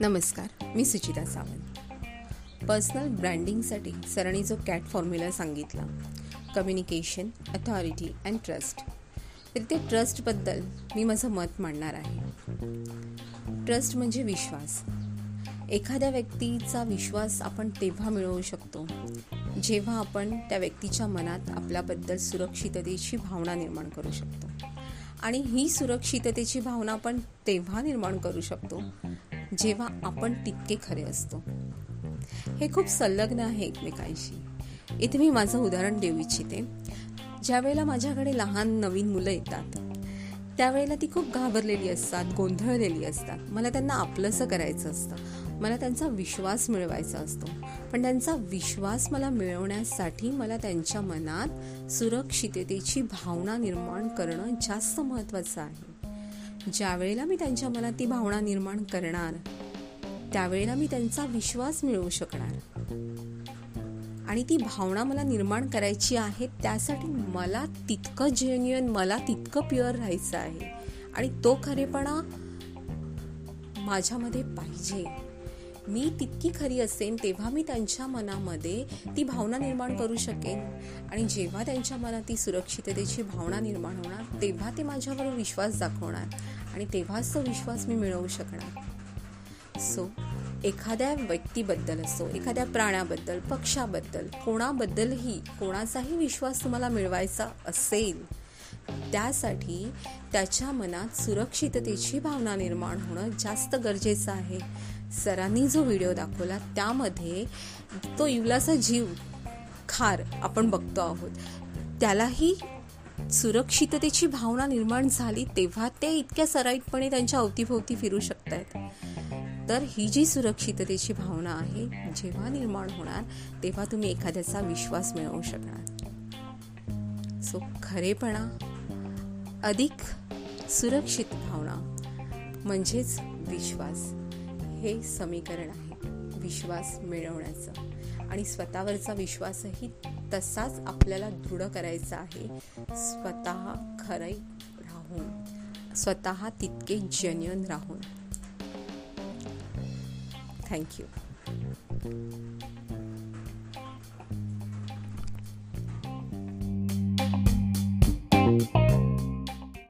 नमस्कार मी सुचिता सावंत. पर्सनल ब्रँडिंगसाठी सरांनी जो कॅट फॉर्म्युला सांगितला कम्युनिकेशन अथॉरिटी अँड ट्रस्ट तर ते ट्रस्टबद्दल मी माझं मत मांडणार आहे. ट्रस्ट म्हणजे विश्वास. एखाद्या व्यक्तीचा विश्वास आपण तेव्हा मिळवू शकतो जेव्हा आपण त्या व्यक्तीच्या मनात आपल्याबद्दल सुरक्षिततेची भावना निर्माण करू शकतो. आणि ही सुरक्षिततेची भावना आपण तेव्हा निर्माण करू शकतो जेव्हा आपण तितके खरे असतो. हे खूप संलग्न आहे एकमेकांशी. इथे मी माझं उदाहरण देऊ इच्छिते. ज्यावेळेला माझ्याकडे लहान नवीन मुलं येतात त्यावेळेला ती खूप घाबरलेली असतात गोंधळलेली असतात. मला त्यांना आपलंसं करायचं असतं. मला त्यांचा विश्वास मिळवायचा असतो. पण त्यांचा विश्वास मला मिळवण्यासाठी मला त्यांच्या मनात सुरक्षिततेची भावना निर्माण करणं जास्त महत्त्वाचं आहे. ज्या वेळेला मी त्यांच्या मनात ती भावना निर्माण करणार त्यावेळेला मी त्यांचा विश्वास मिळवू शकणार. आणि ती भावना मला निर्माण करायची आहे त्यासाठी मला तितकं जेन्युअन मला तितकं प्युअर राहायचं आहे. आणि तो खरेपणा माझ्यामध्ये पाहिजे. मी तितकी खरी असेन तेव्हा मी त्यांच्या मनामध्ये ती भावना निर्माण करू शकेन. आणि जेव्हा त्यांच्या मनात ती सुरक्षिततेची भावना निर्माण होणार तेव्हा ते माझ्यावर विश्वास दाखवणार आणि तेव्हाच तो विश्वास मी मिळवू शकणार. सो एखाद्या व्यक्तीबद्दल असो एखाद्या प्राण्याबद्दल पक्षाबद्दल कोणाबद्दलही कोणाचाही विश्वास तुम्हाला मिळवायचा असेल त्यासाठी त्याच्या मनात सुरक्षिततेची भावना निर्माण होणं जास्त गरजेचं आहे. सरांनी जो व्हिडिओ दाखवला त्यामध्ये तो इवलाचा जीव खार आपण बघतो आहोत. त्यालाही सुरक्षिततेची भावना निर्माण झाली तेव्हा ते इतक्या सराईतपणे त्यांच्या अवतीभोवती फिरू शकत आहेत तर ही जी सुरक्षिततेची भावना आहे जेव्हा निर्माण होणार तेव्हा तुम्ही एखाद्याचा विश्वास मिळवू शकणार. सो खरेपणा अधिक सुरक्षित भावना म्हणजेच विश्वास हे समीकरण आहे. विश्वास मिळवण्याचं. आणि स्वतःवरचा विश्वासही तसाच आपल्याला दृढ करायचा आहे. स्वतः खरे राहून. स्वतः तितके जेन्युन राहून. थँक्यू